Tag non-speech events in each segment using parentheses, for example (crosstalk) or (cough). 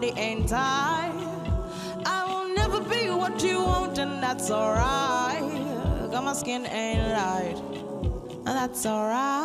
body ain't tight. I will never be what you want, and that's alright. Cause my skin ain't light, and that's alright.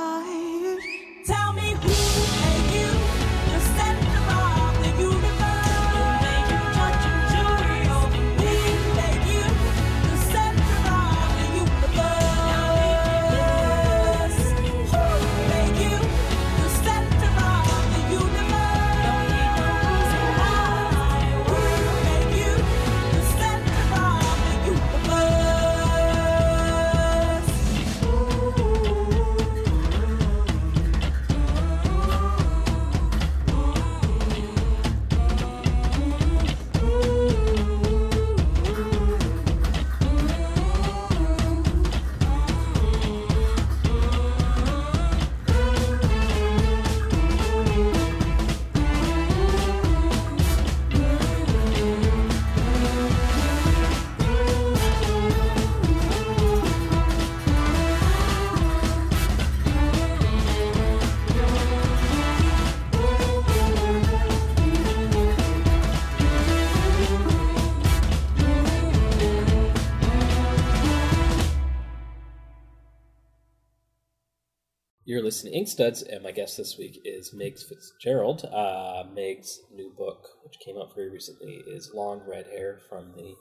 You're listening to Inkstuds, and my guest this week is Megs Fitzgerald. Uh, Meg's new book, which came out very recently, is Long Red Hair from the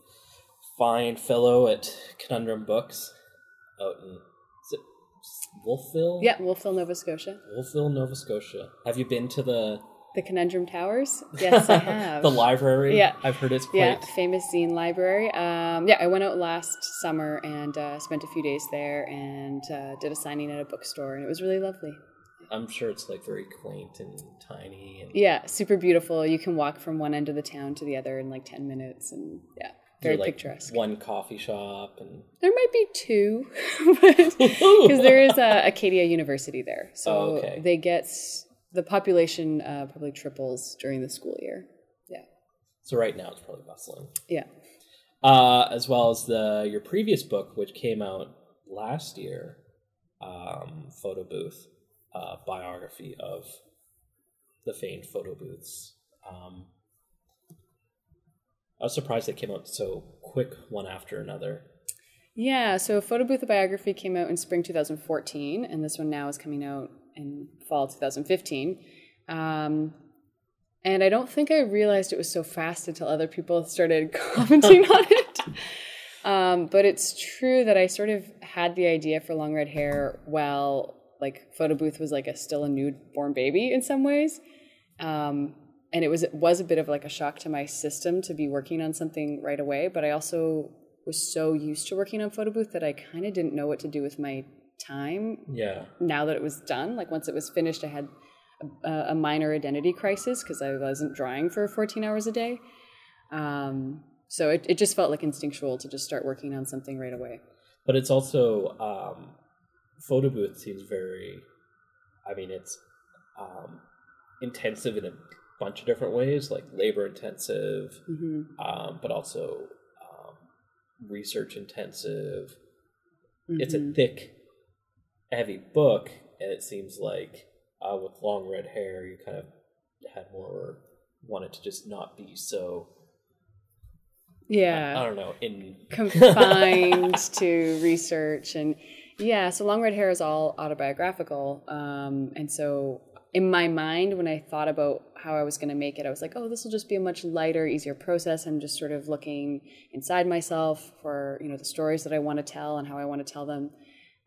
fine fellow at Conundrum Books out in is it Wolfville? Yeah, Wolfville, Nova Scotia. Wolfville, Nova Scotia. Have you been to the The Conundrum Towers? Yes, I (laughs) have. the library? Yeah. I've heard it's quite. Yeah, famous zine library. Um, yeah, I went out last summer and uh, spent a few days there and uh, did a signing at a bookstore, and it was really lovely. I'm sure it's like very quaint and tiny, and Yeah, super beautiful. You can walk from one end of the town to the other in like 10 minutes, and yeah, very like picturesque. one coffee shop, and There might be two, (laughs) because there is uh, (laughs) Acadia University there. So Oh, okay. they get the population uh, probably triples during the school year. Yeah. so right now it's probably bustling. Yeah. uh, as well as the your previous book, which came out last year, um, Photo Booth, uh, biography of the famed photo booths. Um, I was surprised they came out so quick, one after another. Yeah, so Photo Booth Biography came out in spring 2014, and this one now is coming out in fall 2015. Um, and I don't think I realized it was so fast until other people started (laughs) commenting on it. Um, but it's true that I sort of had the idea for long red hair while like Photo Booth was like a still a newborn baby in some ways. Um, and it was it was a bit of like a shock to my system to be working on something right away. But I also was so used to working on Photo Booth that I kind of didn't know what to do with my time Yeah, now that it was done. Like once it was finished, I had a, a minor identity crisis because I wasn't drawing for 14 hours a day. Um, so it, it just felt like instinctual to just start working on something right away. but it's also um, photo booth seems very. I mean, it's um, intensive in a bunch of different ways, like labor intensive, hmm um, but also um, research intensive. It's Mm-hmm. a thick, heavy book, and it seems like uh, with long red hair, you kind of had more wanted to just not be so. Yeah, I Yeah, don't know. In confined (laughs) to research and yeah. So long red hair is all autobiographical, um, and so in my mind, when I thought about how I was going to make it, I was like, oh, this will just be a much lighter, easier process. I'm just sort of looking inside myself for you know the stories that I want to tell and how I want to tell them.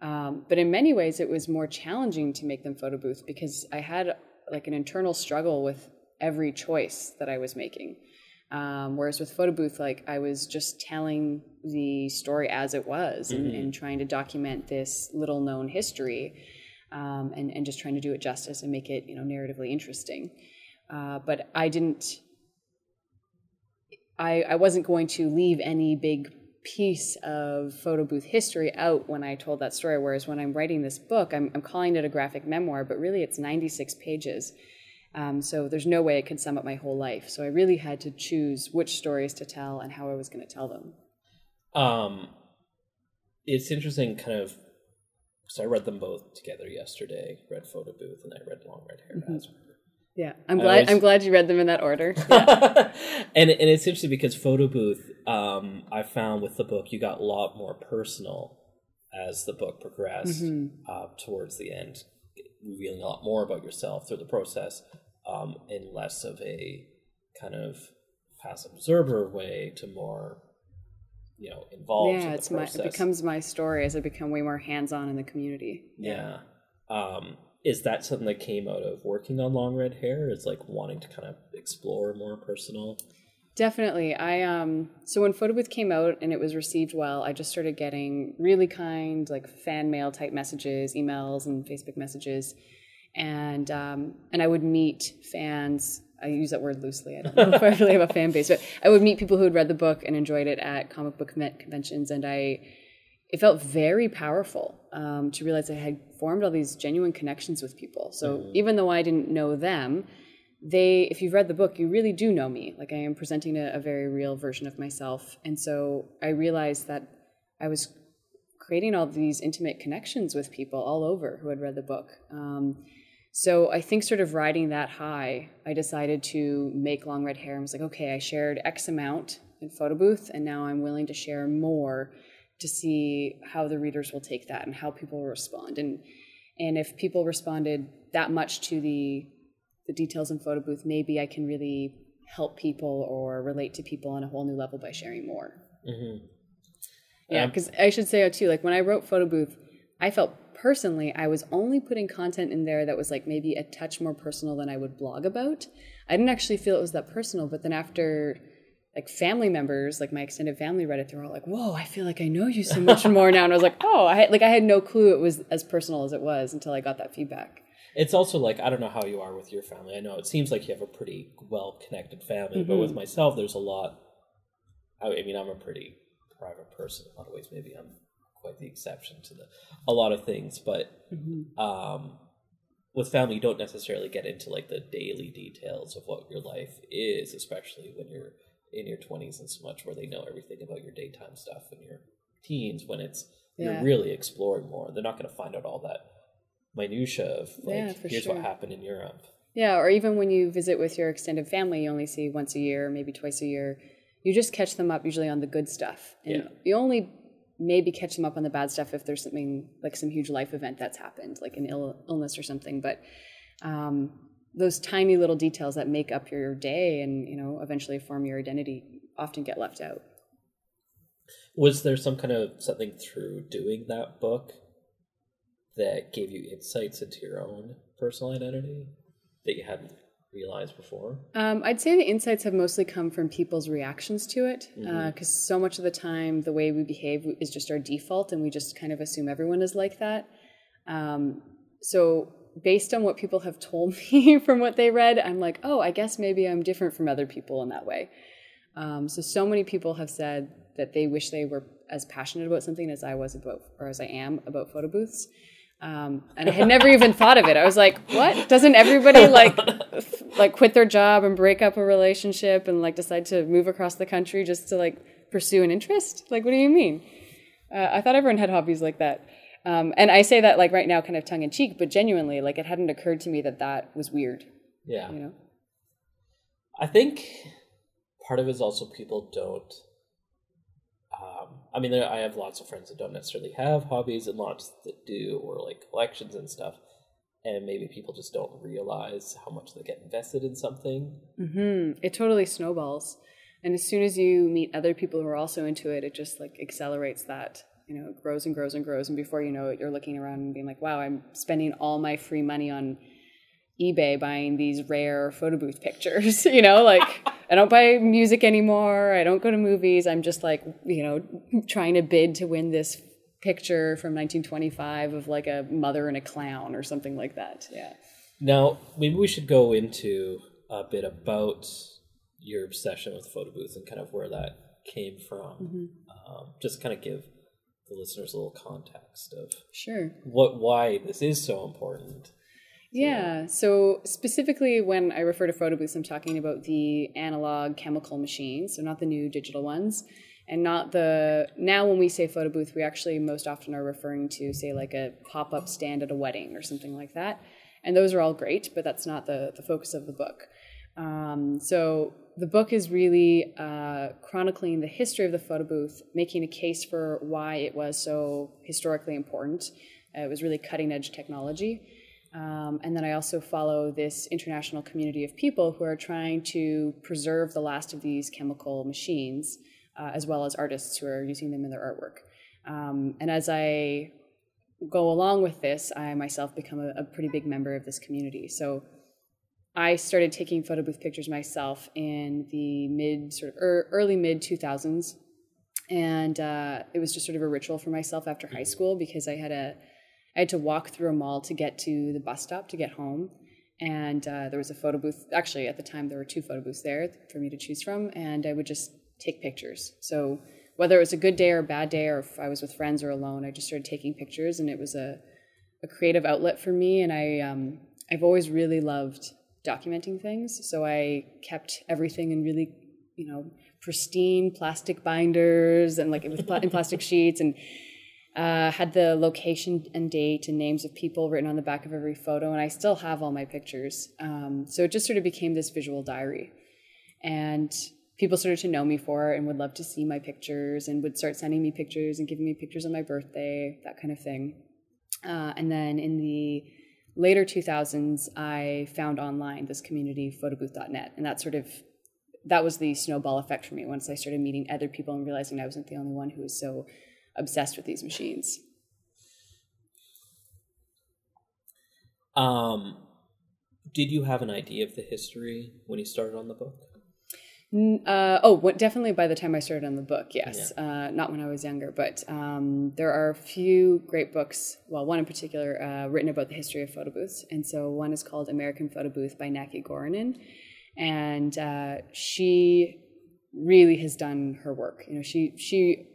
Um, but in many ways, it was more challenging to make them photo booth because I had like an internal struggle with every choice that I was making. Um, whereas with Photo Booth, like I was just telling the story as it was and, and trying to document this little known history um, and, and just trying to do it justice and make it, you know, narratively interesting. Uh, but I didn't, I, I wasn't going to leave any big piece of photo booth history out when I told that story. Whereas when I'm writing this book, I'm, I'm calling it a graphic memoir, but really it's 96 pages. Um, so there's no way it could sum up my whole life. So I really had to choose which stories to tell and how I was going to tell them. Um, it's interesting, kind of. So I read them both together yesterday. Read Photo Booth and I read Long Red Hair. Mm-hmm. Yeah, I'm glad. always- I'm glad you read them in that order. (laughs) and and it's interesting because photo booth um i found with the book you got a lot more personal as the book progressed uh, towards the end revealing a lot more about yourself through the process um in less of a kind of passive observer way to more you know involved yeah, in the it's my. It becomes my story as I become way more hands-on in the community. yeah um is that something that came out of working on long red hair is like wanting to kind of explore more personal Definitely. I um so when Photo Booth came out and it was received well, I just started getting really kind like fan mail type messages, emails and Facebook messages. And um and I would meet fans. I use that word loosely. I don't know if I really have a fan base, but I would meet people who had read the book and enjoyed it at comic book conven- conventions and I it felt very powerful um, to realize I had formed all these genuine connections with people. So even though I didn't know them, they if you've read the book you really do know me. Like i am presenting a, a very real version of myself. And so i realized that i was creating all these intimate connections with people all over who had read the book. Um, so i think sort of riding that high i decided to make long red hair and was like okay i shared x amount in photo booth and now i'm willing to share more to see how the readers will take that and how people respond and and if people responded that much to the the details in photo booth, maybe I can really help people or relate to people on a whole new level by sharing more. Yeah, Um, because I should say too, like when I wrote photo booth, I felt personally I was only putting content in there that was like maybe a touch more personal than I would blog about. I didn't actually feel it was that personal, but then after like family members, like my extended family read it, they were all like, "Whoa, I feel like I know you so much more now." And I was like, "Oh, I had, like I had no clue it was as personal as it was until I got that feedback." It's also like I don't know how you are with your family. I know it seems like you have a pretty well connected family, but with myself, there's a lot. I mean, I'm a pretty private person in a lot of ways. Maybe I'm quite the exception to the a lot of things, but um, with family, you don't necessarily get into like the daily details of what your life is, especially when you're in your 20s and so much, where they know everything about your daytime stuff and your teens. When it's Yeah. you're really exploring more, they're not going to find out all that minutia of like Yeah, here's sure. what happened in Europe. Yeah, or even when you visit with your extended family, you only see once a year, maybe twice a year. You just catch them up usually on the good stuff. And Yeah. you only maybe catch them up on the bad stuff if there's something like some huge life event that's happened, like an Ill- illness or something. But um, those tiny little details that make up your day and you know eventually form your identity often get left out. Was there some kind of something through doing that book that gave you insights into your own personal identity that you hadn't realized before? Um, I'd say the insights have mostly come from people's reactions to it, because so much of the time the way we behave is just our default, and we just kind of assume everyone is like that. Um, so, based on what people have told (laughs) me from what they read, I'm like, oh, I guess maybe I'm different from other people in that way. Um, so, so many people have said that they wish they were as passionate about something as I was about, or as I am about photo booths. Um, and I had never even (laughs) thought of it. I was like, "What? Doesn't everybody like, f- (laughs) like quit their job and break up a relationship and like decide to move across the country just to like pursue an interest? Like, what do you mean?" Uh, I thought everyone had hobbies like that. Um, and I say that like right now, kind of tongue in cheek, but genuinely, like it hadn't occurred to me that that was weird. Yeah. You know? I think part of it is also people don't. Um, I mean, there, I have lots of friends that don't necessarily have hobbies, and lots that do, or like collections and stuff. And maybe people just don't realize how much they get invested in something. hmm It totally snowballs. And as soon as you meet other people who are also into it, it just like accelerates that. You know, it grows and grows and grows. And before you know it, you're looking around and being like, wow, I'm spending all my free money on eBay buying these rare photo booth pictures. (laughs) you know, like I don't buy music anymore. I don't go to movies. I'm just like, you know, trying to bid to win this picture from 1925 of like a mother and a clown or something like that. Yeah. Now, maybe we should go into a bit about your obsession with photo booth and kind of where that came from. Mm-hmm. Um, just kind of give the listeners a little context of Sure. what why this is so important. Yeah. So specifically, when I refer to photo booths, I'm talking about the analog chemical machines, so not the new digital ones, and not the. Now, when we say photo booth, we actually most often are referring to, say, like a pop up stand at a wedding or something like that. And those are all great, but that's not the the focus of the book. Um, so the book is really uh, chronicling the history of the photo booth, making a case for why it was so historically important. Uh, it was really cutting edge technology. Um, and then I also follow this international community of people who are trying to preserve the last of these chemical machines, uh, as well as artists who are using them in their artwork. Um, and as I go along with this, I myself become a, a pretty big member of this community. So I started taking photo booth pictures myself in the mid, sort of er, early mid 2000s. And uh, it was just sort of a ritual for myself after high school because I had a I had to walk through a mall to get to the bus stop to get home. And uh, there was a photo booth. Actually, at the time, there were two photo booths there for me to choose from. And I would just take pictures. So whether it was a good day or a bad day, or if I was with friends or alone, I just started taking pictures. And it was a, a creative outlet for me. And I, um, I've always really loved documenting things. So I kept everything in really, you know, pristine plastic binders and like with pla- in plastic (laughs) sheets and uh, had the location and date and names of people written on the back of every photo, and I still have all my pictures. Um, so it just sort of became this visual diary. And people started to know me for it and would love to see my pictures and would start sending me pictures and giving me pictures on my birthday, that kind of thing. Uh, and then in the later 2000s, I found online this community, photobooth.net, and that sort of that was the snowball effect for me once I started meeting other people and realizing I wasn't the only one who was so obsessed with these machines. Um, did you have an idea of the history when you started on the book? Uh, oh, what, definitely by the time I started on the book, yes. Yeah. Uh, not when I was younger, but um, there are a few great books, well, one in particular, uh, written about the history of photo booths. And so one is called American Photo Booth by Näkki Goranin. And uh, she really has done her work. You know, she, she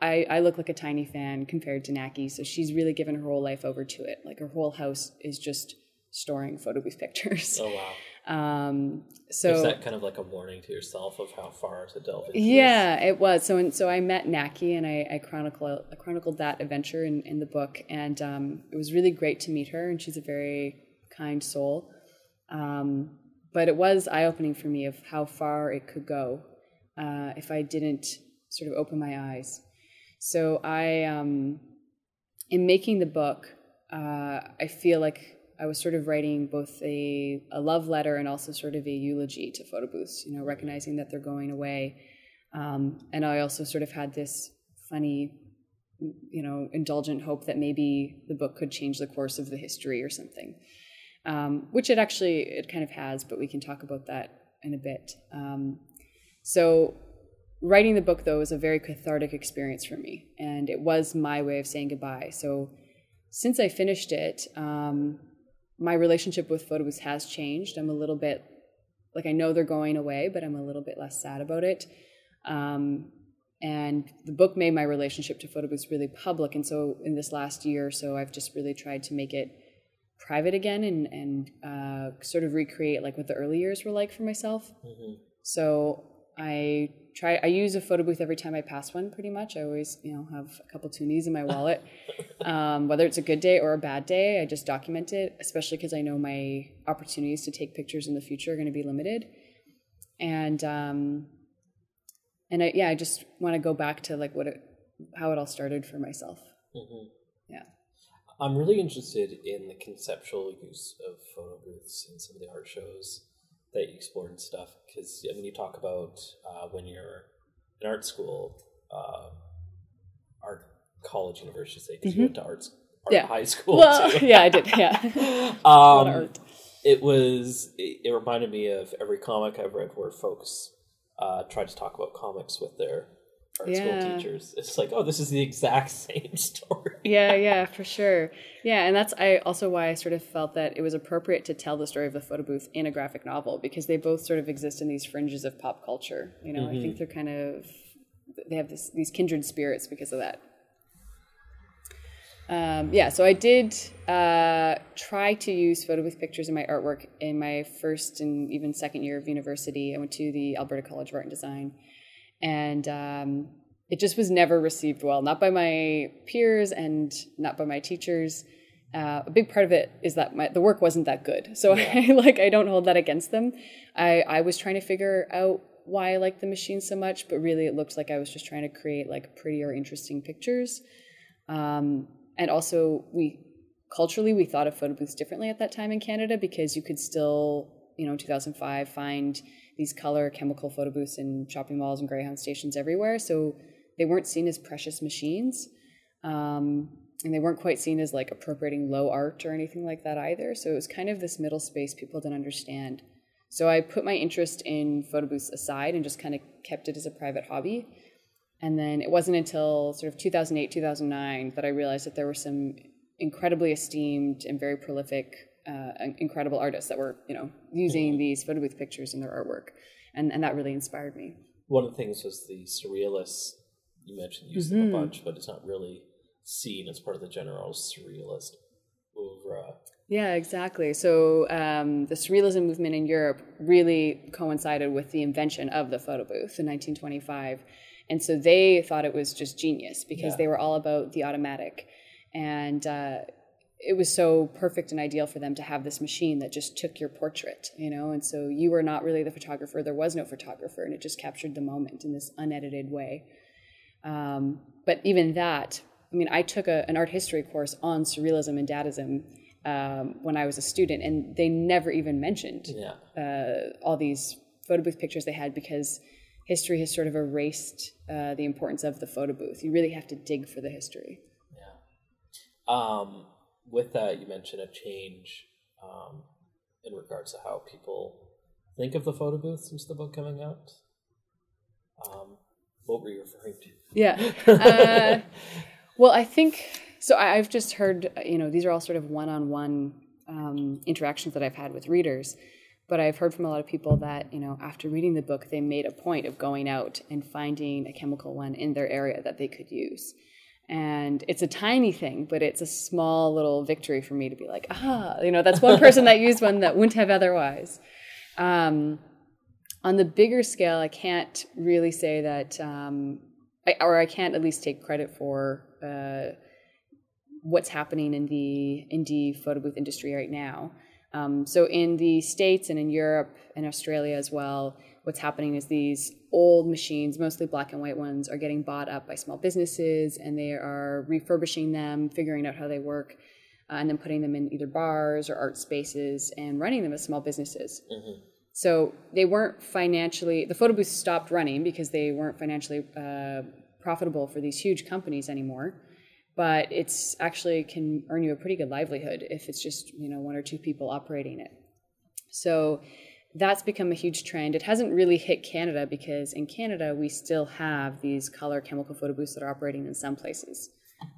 I, I look like a tiny fan compared to Näkki, so she's really given her whole life over to it. Like her whole house is just storing photo booth pictures. Oh wow! (laughs) Um, so is that kind of like a warning to yourself of how far to delve into? Yeah, this? it was. So and so I met Näkki and I, I chronicle I chronicled that adventure in, in the book, and um, it was really great to meet her. And she's a very kind soul. Um, but it was eye opening for me of how far it could go uh, if I didn't sort of open my eyes. So I, um, in making the book, uh, I feel like I was sort of writing both a, a love letter and also sort of a eulogy to photo booths, you know, recognizing that they're going away. Um, and I also sort of had this funny, you know, indulgent hope that maybe the book could change the course of the history or something, um, which it actually it kind of has, but we can talk about that in a bit. Um, so writing the book though was a very cathartic experience for me and it was my way of saying goodbye so since i finished it um, my relationship with photo booths has changed. I'm a little bit like i know they're going away but i'm a little bit less sad about it. Um, and the book made my relationship to photo booths really public. And so in this last year or so i've just really tried to make it private again and, and uh, sort of recreate like what the early years were like for myself. Mm-hmm. so i try I use a photo booth every time I pass one pretty much. I always, you know, have a couple toonies in my wallet. (laughs) um, whether it's a good day or a bad day, I just document it, especially because I know my opportunities to take pictures in the future are going to be limited. And um, and I, yeah, I just want to go back to like what it, how it all started for myself. Mm-hmm. Yeah. I'm really interested in the conceptual use of photo booths in some of the art shows that you explored and stuff? Because I mean, you talk about uh, when you're in art school, uh, art college, university, because mm-hmm. you went to arts, art yeah. high school. Well, too. (laughs) yeah, I did. Yeah, (laughs) (laughs) um, art. it was it, it reminded me of every comic I've read where folks uh, tried to talk about comics with their art Yeah. school teachers. It's like, oh, this is the exact (laughs) same story. yeah, yeah, for sure. Yeah, and that's I also why I sort of felt that it was appropriate to tell the story of the photo booth in a graphic novel because they both sort of exist in these fringes of pop culture. You know, I think they're kind of they have this, these kindred spirits because of that. Um, yeah, so I did uh, try to use photo booth pictures in my artwork in my first and even second year of university. I went to the Alberta College of Art and Design, and um, it just was never received well, not by my peers and not by my teachers. Uh, a big part of it is that my, the work wasn't that good, so (laughs) I like I don't hold that against them. I I was trying to figure out why I liked the machine so much, but really it looked like I was just trying to create like prettier, interesting pictures. Um, and also, we culturally we thought of photo booths differently at that time in Canada because you could still, you know, in 2005 find these color chemical photo booths in shopping malls and Greyhound stations everywhere. So they weren't seen as precious machines. Um, and they weren't quite seen as like appropriating low art or anything like that either. So it was kind of this middle space people didn't understand. So I put my interest in photo booths aside and just kind of kept it as a private hobby. And then it wasn't until sort of 2008, 2009 that I realized that there were some incredibly esteemed and very prolific, uh, incredible artists that were, you know, using these photo booth pictures in their artwork. And, and that really inspired me. One of the things was the surrealists. You mentioned use them a bunch, but it's not really seen as part of the general surrealist oeuvre. Yeah, exactly. So um, the surrealism movement in Europe really coincided with the invention of the photo booth in 1925. And so they thought it was just genius because Yeah. they were all about the automatic. And uh, it was so perfect and ideal for them to have this machine that just took your portrait, you know? And so you were not really the photographer, there was no photographer, and it just captured the moment in this unedited way. Um, but even that, I mean, I took a, an art history course on surrealism and Dadaism um, when I was a student, and they never even mentioned Yeah. uh, all these photo booth pictures they had because history has sort of erased uh, the importance of the photo booth. You really have to dig for the history. Yeah. Um, with that, you mentioned a change um, in regards to how people think of the photo booth since the book coming out. Um, what were you referring to? Yeah. (laughs) Uh, well, I think so. I- I've just heard, you know, these are all sort of one on one interactions that I've had with readers. But I've heard from a lot of people that, you know, after reading the book, they made a point of going out and finding a chemical one in their area that they could use. And it's a tiny thing, but it's a small little victory for me to be like, ah, you know, that's one person that used one that wouldn't have otherwise. Um, on the bigger scale, I can't really say that, um, I, or I can't at least take credit for uh, what's happening in the indie photo booth industry right now. Um, so in the states and in Europe and Australia as well, what's happening is these old machines, mostly black and white ones, are getting bought up by small businesses, and they are refurbishing them, figuring out how they work, uh, and then putting them in either bars or art spaces and running them as small businesses. So they weren't financially, the photo booths stopped running because they weren't financially uh, profitable for these huge companies anymore. But it's actually can earn you a pretty good livelihood if it's just, you know, one or two people operating it. So that's become a huge trend. It hasn't really hit Canada because in Canada we still have these color chemical photo booths that are operating in some places.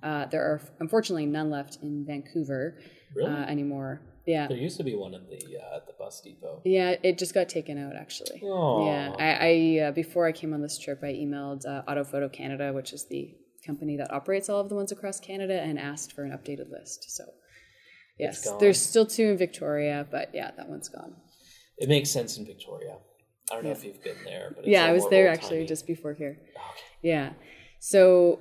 Uh, there are unfortunately none left in Vancouver Really? uh, anymore. Yeah. There used to be one in the uh, at the bus depot. Yeah, it just got taken out actually. Aw. Yeah, I, I uh, before I came on this trip, I emailed uh, Autophoto Canada, which is the company that operates all of the ones across Canada, and asked for an updated list. So, yes, there's still two in Victoria, but yeah, that one's gone. It makes sense in Victoria. I don't know if you've been there, but it's yeah, a I was there actually just before here. Yeah, so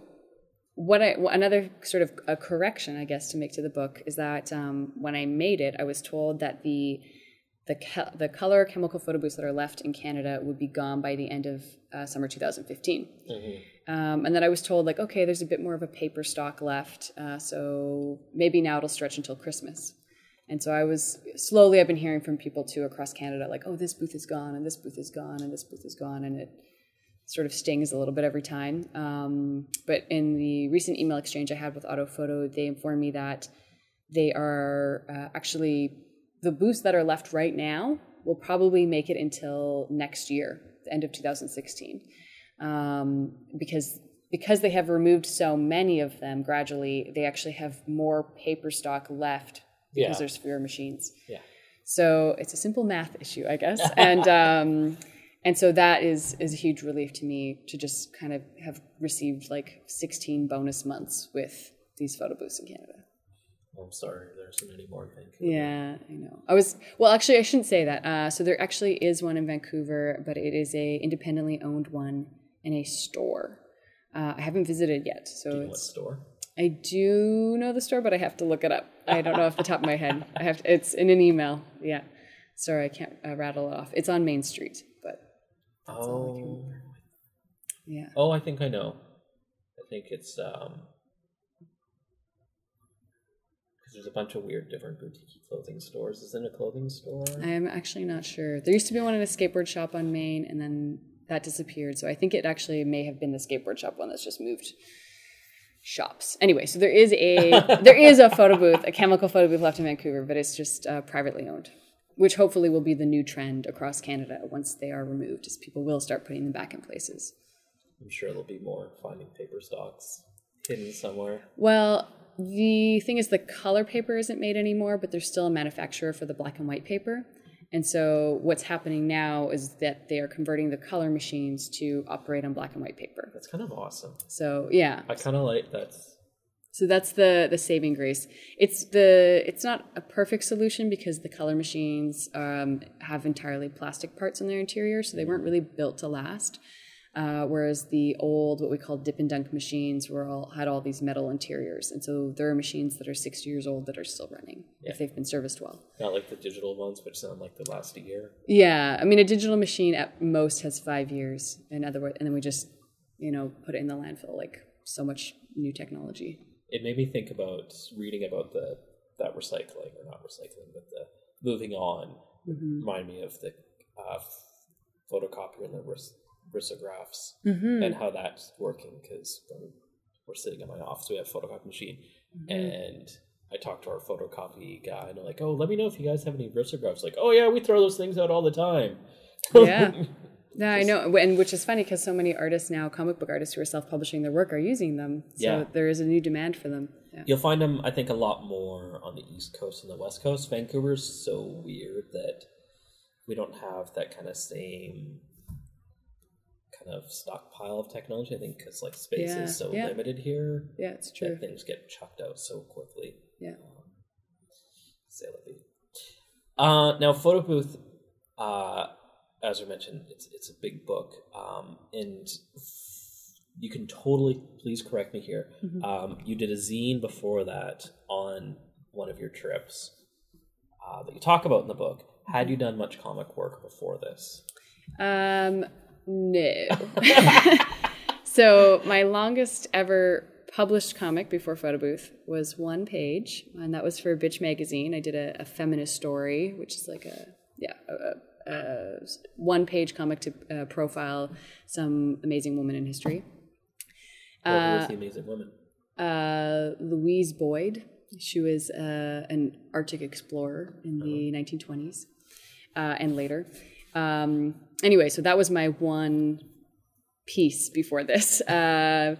what I another sort of a correction, I guess, to make to the book is that um, when I made it, I was told that the the ke- the color chemical photo booths that are left in Canada would be gone by the end of uh, summer 2015. Um, and then I was told like, okay, there's a bit more of a paper stock left, uh, so maybe now it'll stretch until Christmas. And so I was slowly, I've been hearing from people too across Canada, like, oh, this booth is gone, and this booth is gone, and this booth is gone, and it sort of stings a little bit every time. Um, but in the recent email exchange I had with Autophoto, they informed me that they are uh, actually the booths that are left right now will probably make it until next year, the end of 2016, um, because because they have removed so many of them gradually, they actually have more paper stock left because Yeah. there's fewer machines. Yeah. So it's a simple math issue, I guess, (laughs) and um, and so that is is a huge relief to me to just kind of have received like 16 bonus months with these photo booths in Canada. I'm sorry, there isn't any more in Vancouver. Yeah, I know. I was well. Actually, I shouldn't say that. Uh, so there actually is one in Vancouver, but it is a independently owned one in a store. Uh, I haven't visited yet, so You know what it's. store? I do know the store, but I have to look it up. I don't know off the top of my head. I have to, it's in an email. Yeah, sorry, I can't uh, rattle it off. It's on Main Street, but Oh, yeah. oh, I think I know. I think it's um, because there's a bunch of weird, different boutique clothing stores. Is it a clothing store? I'm actually not sure. There used to be one in a skateboard shop on Main, and then that disappeared. So I think it actually may have been the skateboard shop one that's just moved shops. Anyway, so there is a there is a photo booth, a chemical photo booth left in Vancouver, but it's just uh, privately owned, which hopefully will be the new trend across Canada once they are removed, as people will start putting them back in places. I'm sure there'll be more finding paper stocks hidden somewhere. Well, the thing is, the color paper isn't made anymore, but there's still a manufacturer for the black and white paper. And so, what's happening now is that they are converting the color machines to operate on black and white paper. That's kind of awesome. So, yeah, I kind of like that's so that's the the saving grace. It's the it's not a perfect solution because the color machines um, have entirely plastic parts in their interior, so they weren't really built to last. Uh, whereas the old, what we call dip and dunk machines, were all had all these metal interiors, and so there are machines that are 60 years old that are still running if they've been serviced well. not like the digital ones, which sound like they last a year. Yeah, I mean, a digital machine at most has five years, in other words, and then we just, you know, put it in the landfill. Like so much new technology. It made me think about reading about the that recycling or not recycling, but the moving on. Remind me of the uh, photocopier and the risographs mm-hmm. and how that's working because we're sitting in my office, we have a photocopy machine, mm-hmm. and I talked to our photocopy guy, and I'm like, "Oh, let me know if you guys have any risographs." Like, "Oh yeah, we throw those things out all the time." Yeah. (laughs) Yeah, I know, and which is funny because so many artists now, comic book artists who are self-publishing their work, are using them. So Yeah. there is a new demand for them. Yeah. You'll find them, I think, a lot more on the East Coast and the West Coast. Vancouver's so weird that we don't have that kind of same kind of stockpile of technology. I think because like space Yeah, is so yeah. limited here Yeah, it's true. that things get chucked out so quickly. Yeah. Say la vie. Uh, now, photo booth, uh, as we mentioned, it's it's a big book, um, and you can totally please correct me here. Um, you did a zine before that on one of your trips uh, that you talk about in the book. Had you done much comic work before this? Um, no. (laughs) so my longest ever published comic before Photo Booth was one page, and that was for Bitch Magazine. I did a, a feminist story, which is like a yeah a, a, one page comic to uh, profile some amazing woman in history. What was the amazing woman? uh, Louise Boyd. She was uh, an Arctic explorer in the 1920s uh, and later. Um, anyway, so that was my one piece before this. (laughs) Uh,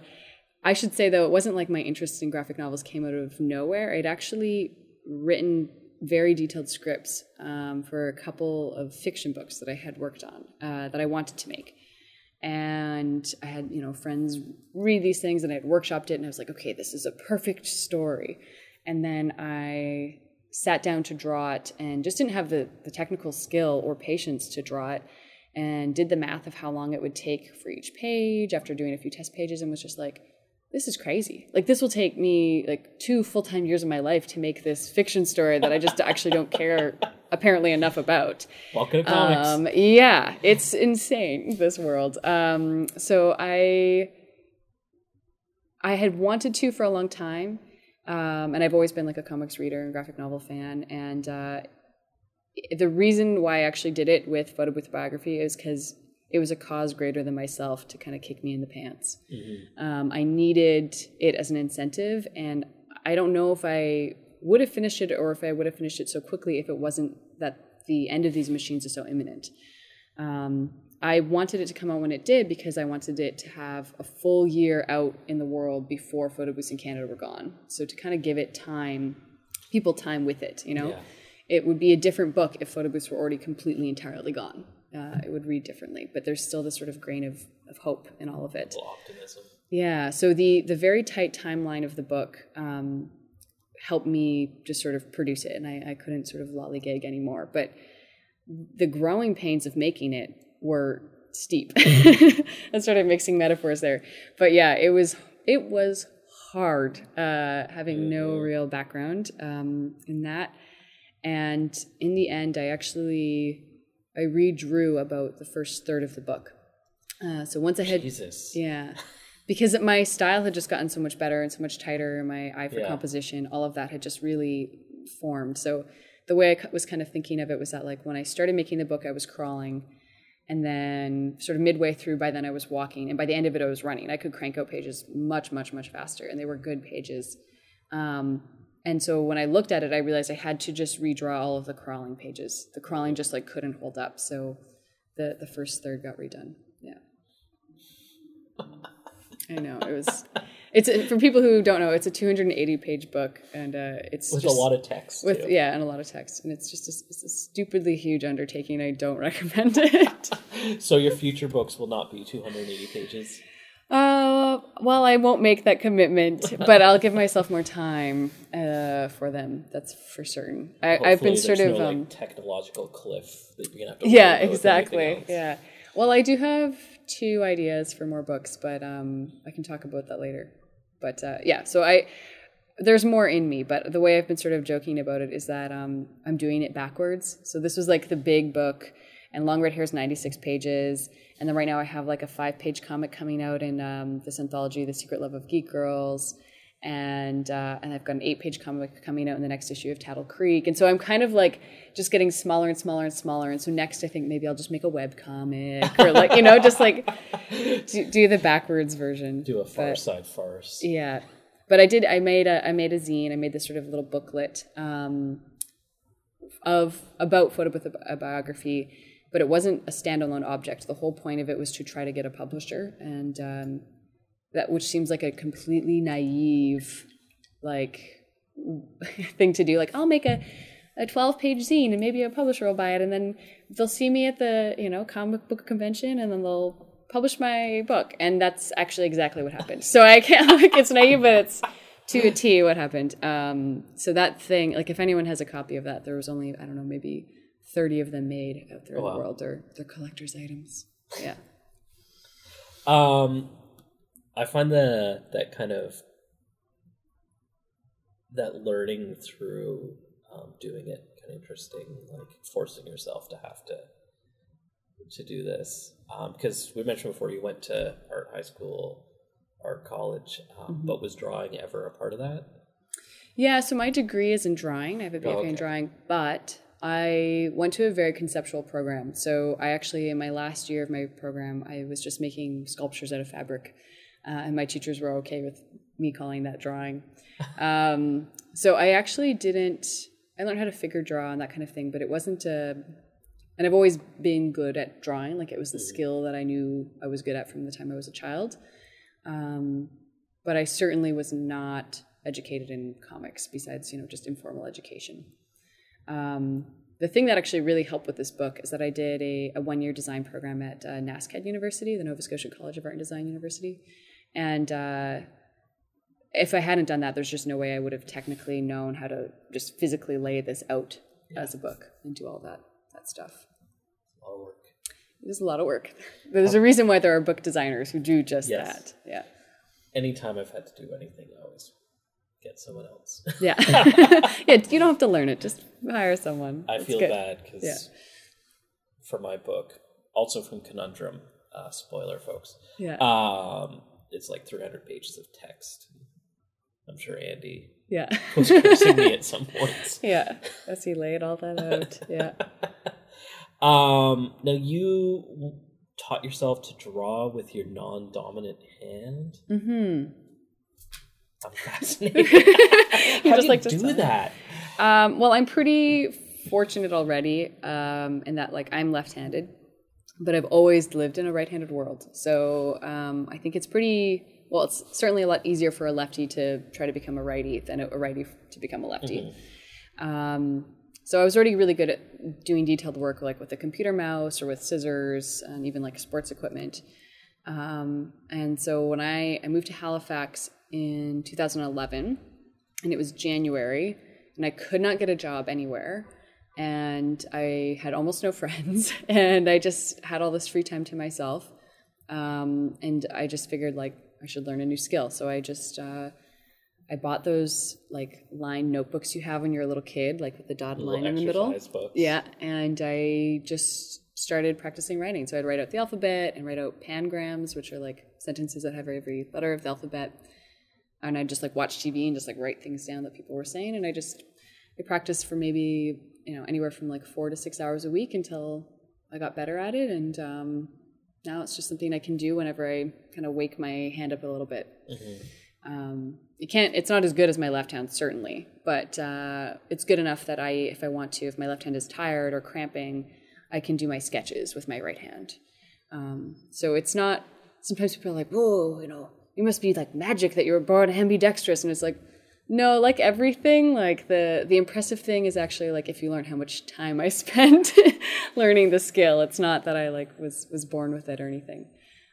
I should say, though, it wasn't like my interest in graphic novels came out of nowhere. I'd actually written very detailed scripts um, for a couple of fiction books that I had worked on uh, that I wanted to make and I had you know friends read these things and I had workshopped it and I was like okay this is a perfect story and then I sat down to draw it and just didn't have the, the technical skill or patience to draw it and did the math of how long it would take for each page after doing a few test pages and was just like this is crazy like this will take me like two full-time years of my life to make this fiction story that I just actually don't care (laughs) apparently enough about Welcome to comics. um, yeah, it's insane this world. Um, so I I had wanted to for a long time, um, and I've always been like a comics reader and graphic novel fan. And uh, the reason why I actually did it with photo booth biography is because it was a cause greater than myself to kind of kick me in the pants. Um, I needed it as an incentive, and I don't know if I would have finished it or if I would have finished it so quickly if it wasn't that the end of these machines is so imminent. Um, I wanted it to come out when it did because I wanted it to have a full year out in the world before photo booths in Canada were gone. So to kind of give it time, people time with it, you know? Yeah. It would be a different book if photo booths were already completely entirely gone. Uh, it would read differently, but there's still this sort of grain of, of hope in all of it. Optimism. Yeah. So the the very tight timeline of the book um, helped me just sort of produce it, and I, I couldn't sort of lollygag anymore. But the growing pains of making it were steep. (laughs) I'm sort of mixing metaphors there, but yeah, it was it was hard uh, having no real background um, in that, and in the end, I actually I redrew about the first third of the book. Uh, so once I had Jesus. yeah. Because my style had just gotten so much better and so much tighter, and my eye for Yeah. composition, all of that had just really formed. So the way I was kind of thinking of it was that, like, when I started making the book, I was crawling. And then, sort of midway through, by then I was walking. And by the end of it, I was running. I could crank out pages much, much, much faster. And they were good pages. Um, and so when I looked at it, I realized I had to just redraw all of the crawling pages. The crawling just like couldn't hold up. So the, the first third got redone. Yeah. I know it was. It's for people who don't know. It's a 280 page book, and uh, it's With just, a lot of text. with too. yeah, and a lot of text, and it's just a, it's a stupidly huge undertaking. I don't (laughs) recommend it. (laughs) So your future books will not be 280 pages. Uh, well, I won't make that commitment, (laughs) but I'll give myself more time uh, for them. That's for certain. I, I've been sort of no, um, like, technological cliff that you're gonna have to. yeah, worry about with exactly. Yeah. Well, I do have two ideas for more books, but um, I can talk about that later. But uh, yeah, so I there's more in me, but the way I've been sort of joking about it is that um, I'm doing it backwards. So this was like the big book, and Long Red Hair is 96 pages, and then right now I have like a five page comic coming out in um, this anthology, The Secret Love of Geek Girls. And uh, and I've got an eight page comic coming out in the next issue of Taddle Creek, and so I'm kind of like just getting smaller and smaller and smaller. And so next, I think maybe I'll just make a web comic or like you know just like (laughs) do, do the backwards version. Do a Far But- Side farce. yeah, but I did. I made a. I made a zine. I made this sort of little booklet um, of about photo but it wasn't a standalone object. The whole point of it was to try to get a publisher, and um, that which seems like a completely naive, like (laughs) thing to do. Like I'll make a a 12 page zine and maybe a publisher will buy it and then they'll see me at the you know comic book convention and then they'll publish my book and that's actually exactly what happened so i can't (laughs) like it's naive but it's to a t what happened um, so that thing like if anyone has a copy of that there was only i don't know maybe 30 of them made out there in wow. the world they're, they're collector's items yeah Um, I find the that kind of that learning through um, doing it kind of interesting, like forcing yourself to have to to do this. Because we mentioned before, you went to art high school, art college, um, Mm-hmm. but was drawing ever a part of that? Yeah, so my degree is in drawing. I have a BFA Oh, okay. in drawing, but I went to a very conceptual program. So I actually, in my last year of my program, I was just making sculptures out of fabric, uh, and my teachers were okay with me calling that drawing. (laughs) um, so I actually didn't. I learned how to figure draw and that kind of thing, but it wasn't a. And I've always been good at drawing. Like it was the skill that I knew I was good at from the time I was a child. Um, but I certainly was not educated in comics besides, you know, just informal education. Um, the thing that actually really helped with this book is that I did a, a one year design program at uh, NASCAD University, the Nova Scotia College of Art and Design University. And uh, if I hadn't done that, there's just no way I would have technically known how to just physically lay this out as a book and do all that that stuff. A lot of work. It is a lot of work. (laughs) There's a reason why there are book designers who do just Yes. that. Yeah. Anytime I've had to do anything, I always get someone else. Yeah. (laughs) (laughs) yeah, you don't have to learn it. Just hire someone. I It's feel good. bad because Yeah. for my book, also from Conundrum, uh, spoiler, folks. Yeah. Um, it's like 300 pages of text. I'm sure Andy yeah. was cursing me at (laughs) some points. yeah. As he laid all that out. Yeah. Um, now you taught yourself to draw with your non-dominant hand. Hmm (laughs) I'm. How do just you like to do that? Um, well, I'm pretty fortunate already um, in that like I'm left-handed, but I've always lived in a right-handed world. So um, I think it's pretty well. It's certainly a lot easier for a lefty to try to become a righty than a, a righty to become a lefty. Um, so I was already really good at doing detailed work, like with a computer mouse or with scissors, and even like sports equipment. Um, and so when I, I moved to Halifax in 2011, and it was January, and I could not get a job anywhere, and I had almost no (laughs) friends, and I just had all this free time to myself, um, and I just figured like I should learn a new skill. So I just uh, I bought those like line notebooks you have when you're a little kid, like with the dotted line in the middle. books. Yeah, and I just started practicing writing. So I'd write out the alphabet and write out pangrams, which are like sentences that have every letter of the alphabet. And I'd just like watch TV and just like write things down that people were saying. And I just I practiced for maybe you know anywhere from like four to six hours a week until I got better at it. And um, now it's just something I can do whenever I kind of wake my hand up a little bit. Um, it can't. It's not as good as my left hand, certainly, but uh, it's good enough that I, if I want to, if my left hand is tired or cramping, I can do my sketches with my right hand. Um, so it's not. Sometimes people are like, "Whoa, you know, you must be like magic that you were born ambidextrous," and it's like, no, like everything, like the the impressive thing is actually like if you learn how much time I (laughs) spent learning the skill. It's not that I like was was born with it or anything.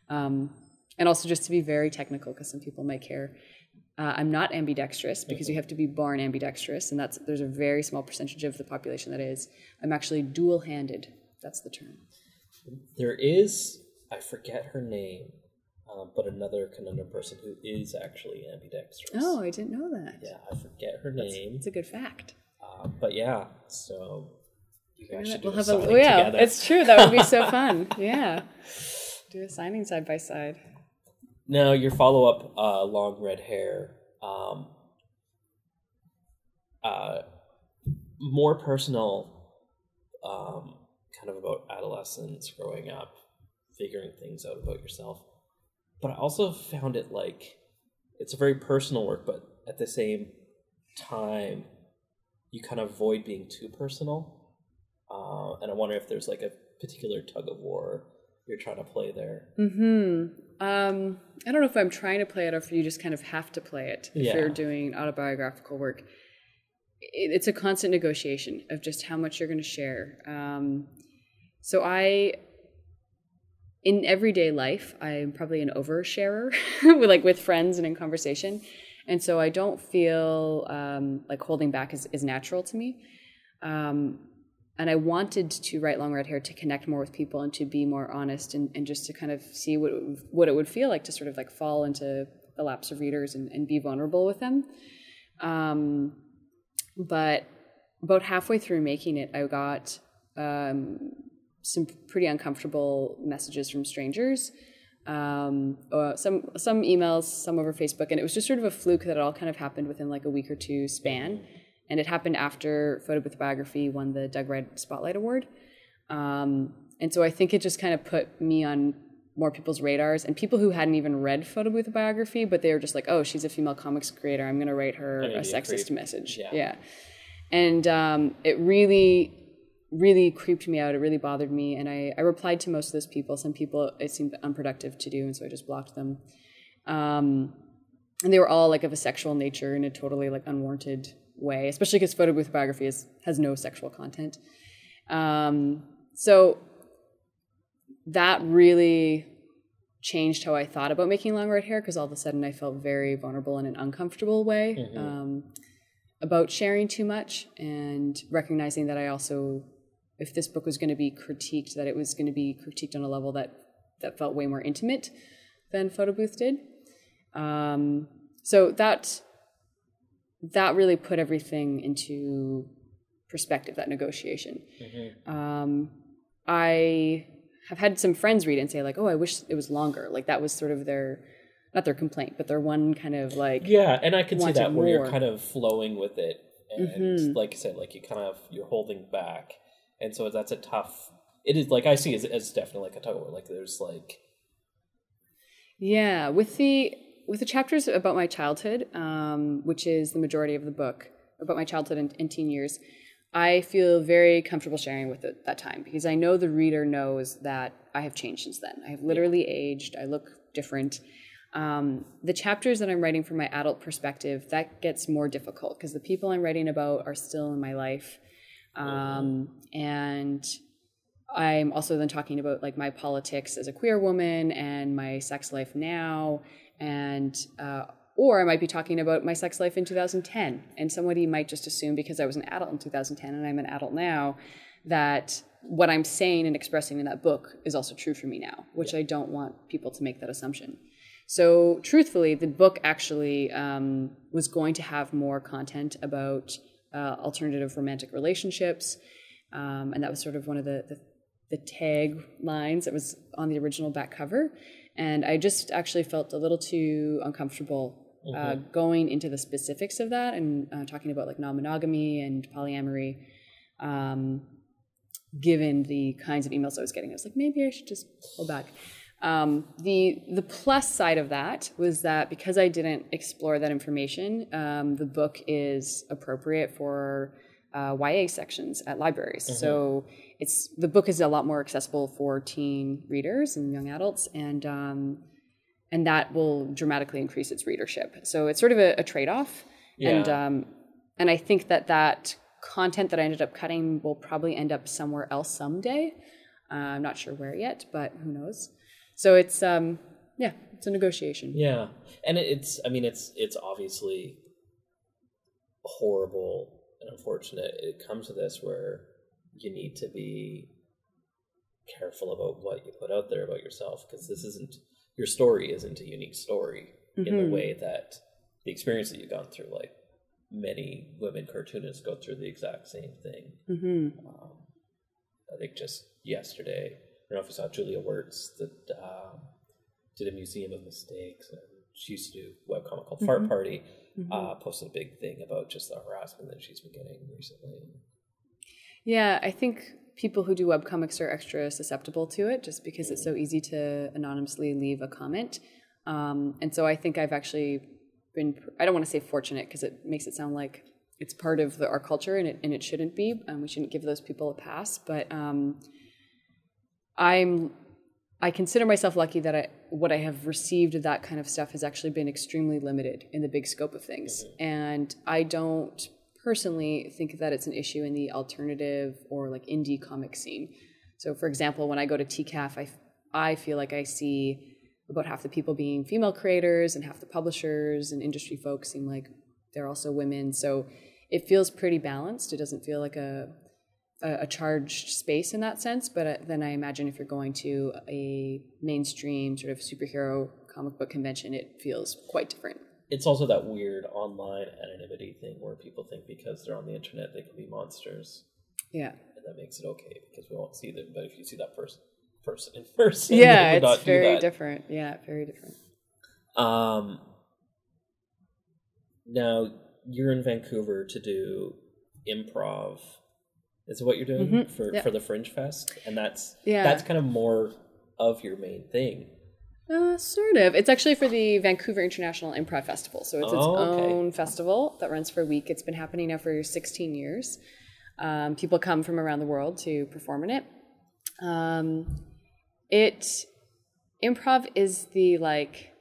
Um, and also just to be very technical because some people might care. Uh, I'm not ambidextrous because you have to be born ambidextrous, and that's there's a very small percentage of the population that is. I'm actually dual-handed. That's the term. There is, I forget her name, um, but another conundrum person who is actually ambidextrous. Oh, I didn't know that. Yeah, I forget her name. It's a good fact. Um, but yeah, so you guys should do We'll have a yeah. It's true. That would be so (laughs) fun. Yeah, do a signing side by side. Now your follow up, uh, long red hair, um, uh, more personal, um, kind of about adolescence, growing up, figuring things out about yourself. But I also found it like it's a very personal work, but at the same time, you kind of avoid being too personal. Uh, and I wonder if there's like a particular tug of war you're trying to play there. Hmm. Um, I don't know if I'm trying to play it or if you just kind of have to play it if Yeah. you're doing autobiographical work. It's a constant negotiation of just how much you're going to share. Um, so I, in everyday life, I'm probably an oversharer, (laughs) like with friends and in conversation, and so I don't feel um, like holding back is, is natural to me. Um, and I wanted to write Long Red Hair to connect more with people and to be more honest and, and just to kind of see what it, would- what it would feel like to sort of like fall into the laps of readers and, and be vulnerable with them. Um, but about halfway through making it, I got um, some pretty uncomfortable messages from strangers. Um, uh, some some emails, some over Facebook, and it was just sort of a fluke that it all kind of happened within like a week or two span. And it happened after Photo Booth Biography won the Doug Wright Spotlight Award. Um, and so I think it just kind of put me on more people's radars and people who hadn't even read Photo Booth Biography, but they were just like, oh, she's a female comics creator. I'm going to write her a a sexist creep. message. Yeah. yeah. And um, it really, really creeped me out. It really bothered me. And I, I replied to most of those people. Some people it seemed unproductive to do, and so I just blocked them. Um, and they were all like of a sexual nature in a totally like unwarranted way, especially because photo booth biography is, has no sexual content. Um, so that really changed how I thought about making long red hair because all of a sudden I felt very vulnerable in an uncomfortable way um, about sharing too much and recognizing that I also, if this book was going to be critiqued, that it was going to be critiqued on a level that that felt way more intimate than photo booth did. Um, so that that really put everything into perspective. That negotiation. Um, I have had some friends read it and say like, "Oh, I wish it was longer." Like that was sort of their not their complaint, but their one kind of like Yeah, and I can see that where you're. Mm-hmm. kind of flowing with it, and like I said, like you kind of you're holding back, and so that's a tough. It is like I see it as, as definitely like a of war. Like there's like Yeah, with the with the chapters about my childhood, um, which is the majority of the book, about my childhood and, and teen years, I feel very comfortable sharing with it that time because I know the reader knows that I have changed since then. I have literally aged. I look different. Um, the chapters that I'm writing from my adult perspective, that gets more difficult because the people I'm writing about are still in my life. Um, and I'm also then talking about like my politics as a queer woman and my sex life now. And, uh, or I might be talking about my sex life in 2010. And somebody might just assume because I was an adult in 2010 and I'm an adult now that what I'm saying and expressing in that book is also true for me now, which I don't want people to make that assumption. So, truthfully, the book actually um, was going to have more content about uh, alternative romantic relationships. Um, and that was sort of one of the, the, the tag lines that was on the original back cover. And I just actually felt a little too uncomfortable uh, going into the specifics of that and uh, talking about like non monogamy and polyamory. Um, given the kinds of emails I was getting, I was like, maybe I should just pull back. Um, the the plus side of that was that because I didn't explore that information, um, the book is appropriate for uh, YA sections at libraries. So it's the book is a lot more accessible for teen readers and young adults, and um, and that will dramatically increase its readership. So it's sort of a, a trade off, and um, and I think that that content that I ended up cutting will probably end up somewhere else someday. Uh, I'm not sure where yet, but who knows. So it's um yeah, it's a negotiation. Yeah, and it's I mean it's it's obviously horrible unfortunate. It comes to this where you need to be careful about what you put out there about yourself because this isn't your story isn't a unique story in Mm-hmm. the way that the experience that you've gone through like many women cartoonists go through the exact same thing Mm-hmm. um, I think just yesterday, I don't know if you saw Julia wertz that um, did a Museum of Mistakes. And she used to do a webcomic called Fart Party. Uh, posted a big thing about just the harassment that she's been getting recently. Yeah, I think people who do webcomics are extra susceptible to it just because it's so easy to anonymously leave a comment. Um, and so I think I've actually been, I don't want to say fortunate because it makes it sound like it's part of the, our culture and it, and it shouldn't be. And we shouldn't give those people a pass. But um, I'm, I consider myself lucky that I, what I have received of that kind of stuff has actually been extremely limited in the big scope of things. Mm-hmm. And I don't personally think that it's an issue in the alternative or like indie comic scene. So, for example, when I go to TCAF, I, I feel like I see about half the people being female creators and half the publishers and industry folks seem like they're also women. So it feels pretty balanced. It doesn't feel like a a, a charged space in that sense. But uh, then I imagine if you're going to a mainstream sort of superhero comic book convention, it feels quite different. It's also that weird online anonymity thing where people think because they're on the internet they can be monsters, Yeah. and that makes it okay because we won't see them. But if you see that person, person in person, Yeah, it's very different. Yeah, very different. Um, now you're in Vancouver to do improv. Is what you're doing for Mm-hmm. yeah. for the Fringe Fest, and that's Yeah. that's kind of more of your main thing. Uh, sort of. It's actually for the Vancouver International Improv Festival. So it's its Oh, okay. own festival that runs for a week. It's been happening now for 16 years. Um, people come from around the world to perform in it. Um, it improv is the like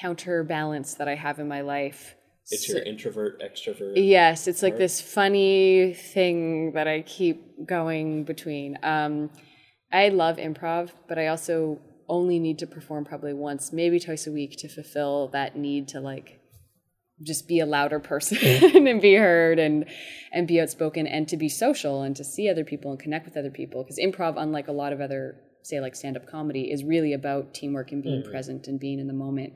counterbalance that I have in my life. It's your introvert extrovert. Yes, it's like this funny thing that I keep going between. Um, I love improv, but I also only need to perform probably once, maybe twice a week to fulfill that need to like just be a louder person (laughs) and be heard and and be outspoken and to be social and to see other people and connect with other people because improv unlike a lot of other say like stand-up comedy is really about teamwork and being present and being in the moment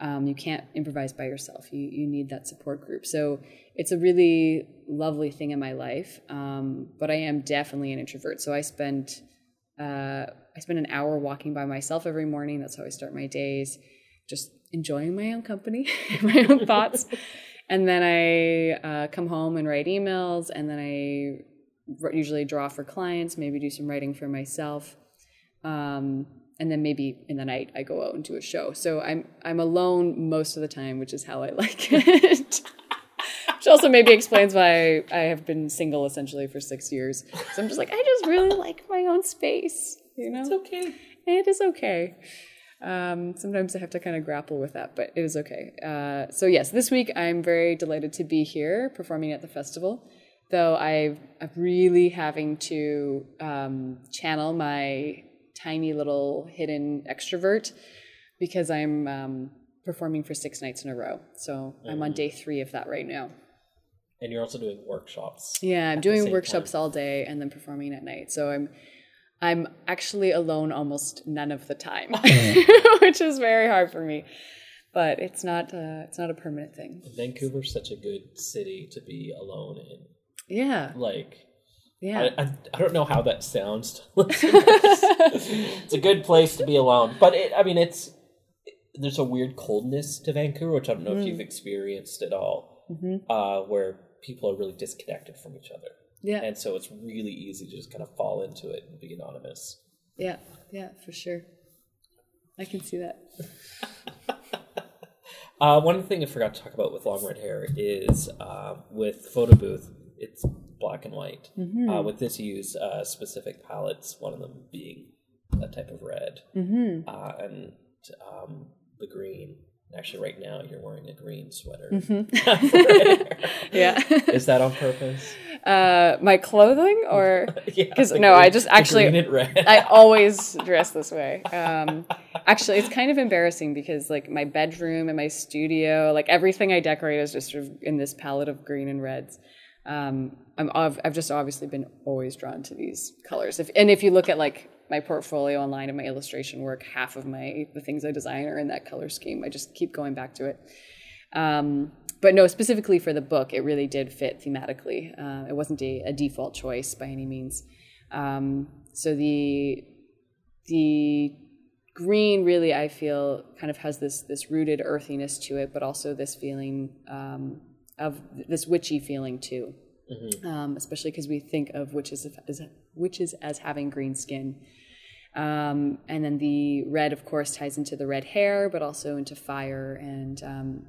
um, you can't improvise by yourself. You you need that support group. So it's a really lovely thing in my life. Um, but I am definitely an introvert. So I spend uh, I spend an hour walking by myself every morning. That's how I start my days, just enjoying my own company, (laughs) my own thoughts. And then I uh, come home and write emails, and then I usually draw for clients, maybe do some writing for myself. Um, and then maybe in the night I go out and do a show. So I'm I'm alone most of the time, which is how I (laughs) like it. which also maybe explains why I have been single essentially for six years. So I'm just like I just really like my own space. You know, It's okay. it is okay. Um, sometimes I have to kind of grapple with that, but it is okay. Uh, so yes, this week I'm very delighted to be here performing at the festival. Though I've, I'm really having to um, channel my tiny little hidden extrovert because I'm um, performing for six nights in a row. So I'm on day three of that right now. And you're also doing workshops. Yeah, I'm doing workshops time. all day and then performing at night. So I'm I'm actually alone almost none of the time, (laughs) (laughs) which is very hard for me. But it's not uh, it's not a permanent thing. Vancouver's such a good city to be alone in. Yeah, Like, yeah, I, I, I don't know how that sounds (laughs) it's a (laughs) good place to be alone. But, it, I mean, it's there's a weird coldness to Vancouver, which I don't know if Mm. you've experienced at all, Mm-hmm. uh, where people are really disconnected from each other. yeah, And so it's really easy to just kind of fall into it and be anonymous. yeah, yeah, for sure. I can see that. (laughs) Uh, one thing I forgot to talk about with long red hair is uh, with photo booth, it's black and white. Mm-hmm. Uh, with this, you use uh, specific palettes. One of them being a type of red, mm-hmm. uh, and um, the green. Actually, right now you're wearing a green sweater. Mm-hmm. (laughs) (laughs) Yeah. Is that on purpose? uh, my clothing, or (laughs) because the no, I just actually green red. I always dress this way. Um, actually, it's kind of embarrassing because like my bedroom and my studio, like everything I decorate is just sort of in this palette of green and reds. Um, I'm I've, I've just obviously been always drawn to these colors. If and if you look at like my portfolio online and my illustration work, half of my the things I design are in that color scheme. I just keep going back to it. Um, but no, specifically for the book, it really did fit thematically. Uh, it wasn't a, a default choice by any means. Um, so the the green really, I feel, kind of has this this rooted earthiness to it, but also this feeling um, of this witchy feeling too. Um, especially because we think of witches as witches as having green skin. Um, and then the red, of course, ties into the red hair, but also into fire. And um,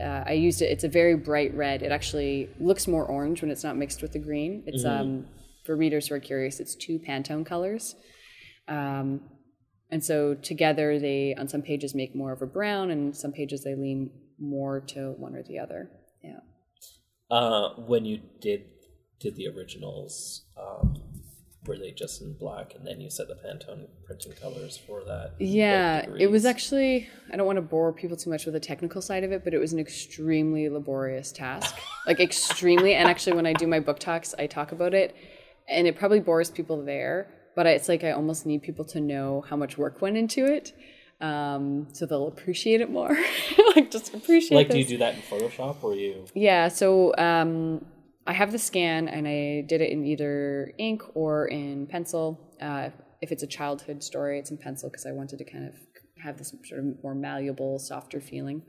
uh, I used it. It's a very bright red. It actually looks more orange when it's not mixed with the green. It's um, for readers who are curious. It's two Pantone colors, um, and so together they on some pages make more of a brown, and some pages they lean more to one or the other. Yeah. Uh, when you did did the originals, um, were they just in black, and then you set the Pantone printing colors for that? Yeah, it was actually, I don't want to bore people too much with the technical side of it, but it was an extremely laborious task. (laughs) like, extremely. And actually, when I do my book talks, I talk about it, and it probably bores people there, but it's like I almost need people to know how much work went into it. Um, so they'll appreciate it more. (laughs) (laughs) like, just appreciate Like, do you do that in Photoshop, or you? Yeah, so um, I have the scan and I did it in either ink or in pencil. Uh, if it's a childhood story, it's in pencil because I wanted to kind of have this sort of more malleable, softer feeling.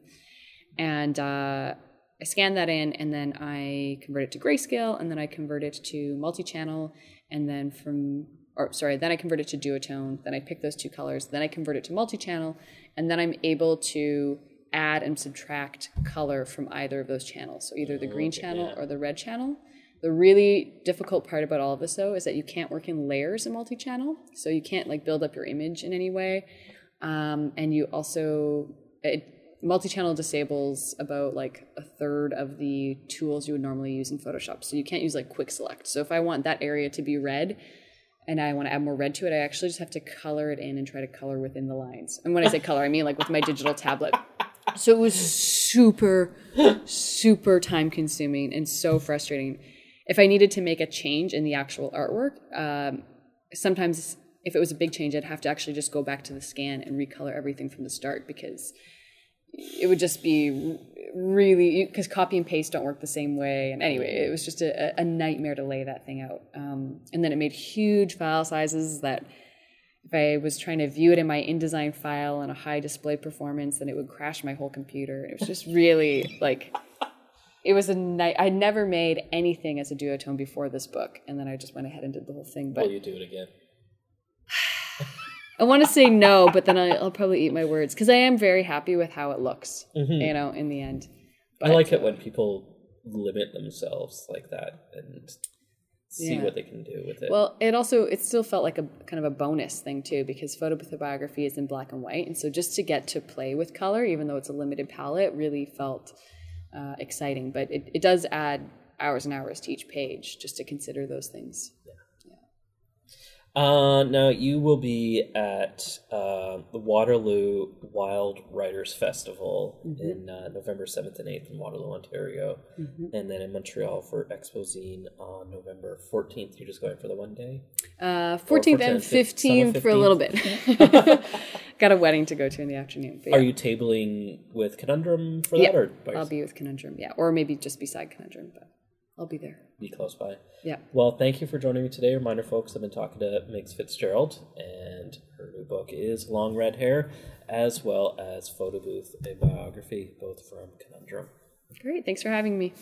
And uh, I scan that in and then I convert it to grayscale and then I convert it to multi channel and then from or sorry, then I convert it to duotone, then I pick those two colors, then I convert it to multi-channel, and then I'm able to add and subtract color from either of those channels. So either the green channel or the red channel. The really difficult part about all of this though is that you can't work in layers in multi-channel. So you can't like build up your image in any way. Um, and you also it, multi-channel disables about like a third of the tools you would normally use in Photoshop. So you can't use like quick select. So if I want that area to be red, and I want to add more red to it, I actually just have to color it in and try to color within the lines. And when I say color, I mean like with my digital tablet. So it was super, super time consuming and so frustrating. If I needed to make a change in the actual artwork, um, sometimes if it was a big change, I'd have to actually just go back to the scan and recolor everything from the start because it would just be really because copy and paste don't work the same way. And anyway, it was just a, a nightmare to lay that thing out. Um, and then it made huge file sizes that if I was trying to view it in my InDesign file on a high display performance, then it would crash my whole computer. It was just really like it was a night. I never made anything as a duotone before this book, and then I just went ahead and did the whole thing. But Will you do it again? (sighs) I want to say no, but then I, I'll probably eat my words because I am very happy with how it looks. Mm-hmm. You know, in the end. I like it when people limit themselves like that and see Yeah. what they can do with it. Well, it also it still felt like a kind of a bonus thing too because photobiography is in black and white, and so just to get to play with color, even though it's a limited palette, really felt uh, exciting. But it, it does add hours and hours to each page just to consider those things. Uh, now you will be at uh, the Waterloo Wild Writers Festival in uh, November seventh and eighth in Waterloo, Ontario, and then in Montreal for Expozine on November fourteenth. You're just going for the one day. Uh, 14th and 14th, 15th for a little bit. (laughs) (laughs) Got a wedding to go to in the afternoon. But Are you tabling with Conundrum for Yeah, that, or I'll be with Conundrum, yeah, or maybe just beside Conundrum, but I'll be there. be close by? Yeah. Well, thank you for joining me today. Reminder, folks, I've been talking to Meags Fitzgerald, and her new book is Long Red Hair, as well as Photo Booth, a biography, both from Conundrum. Great, thanks for having me.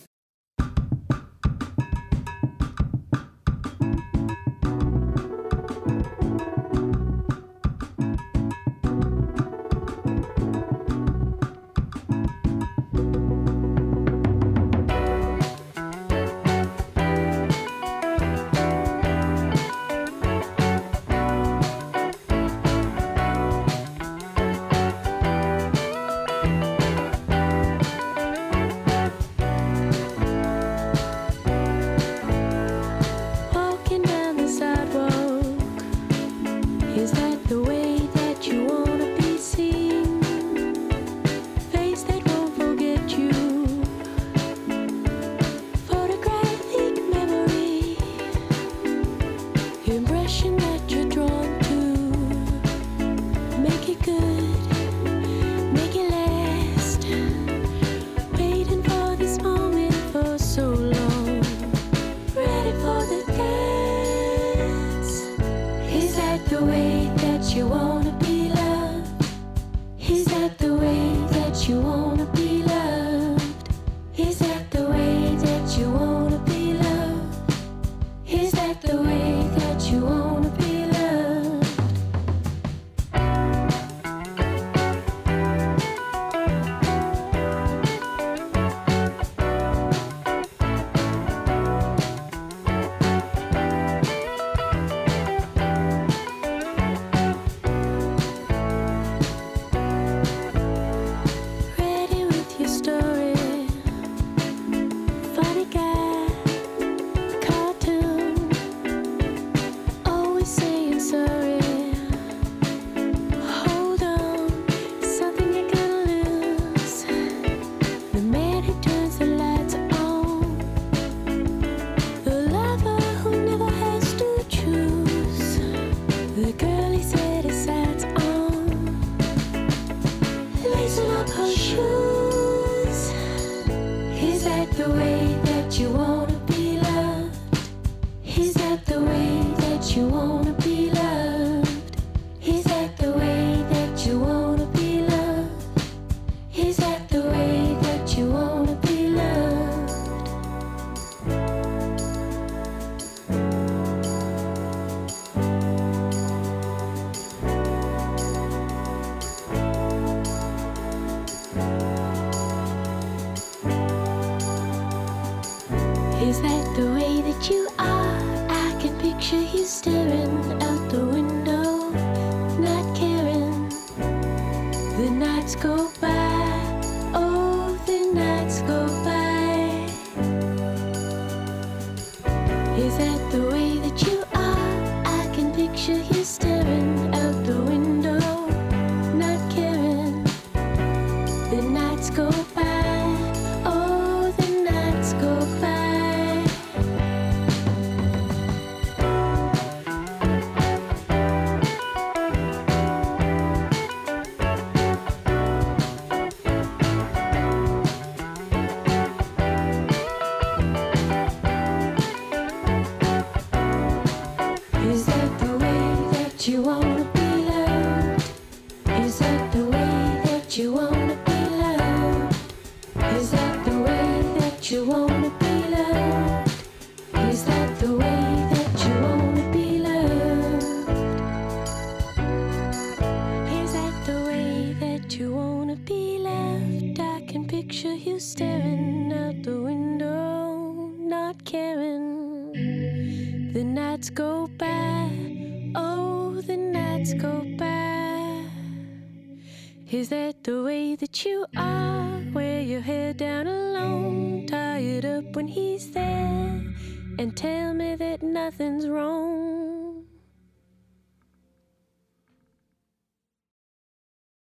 Picture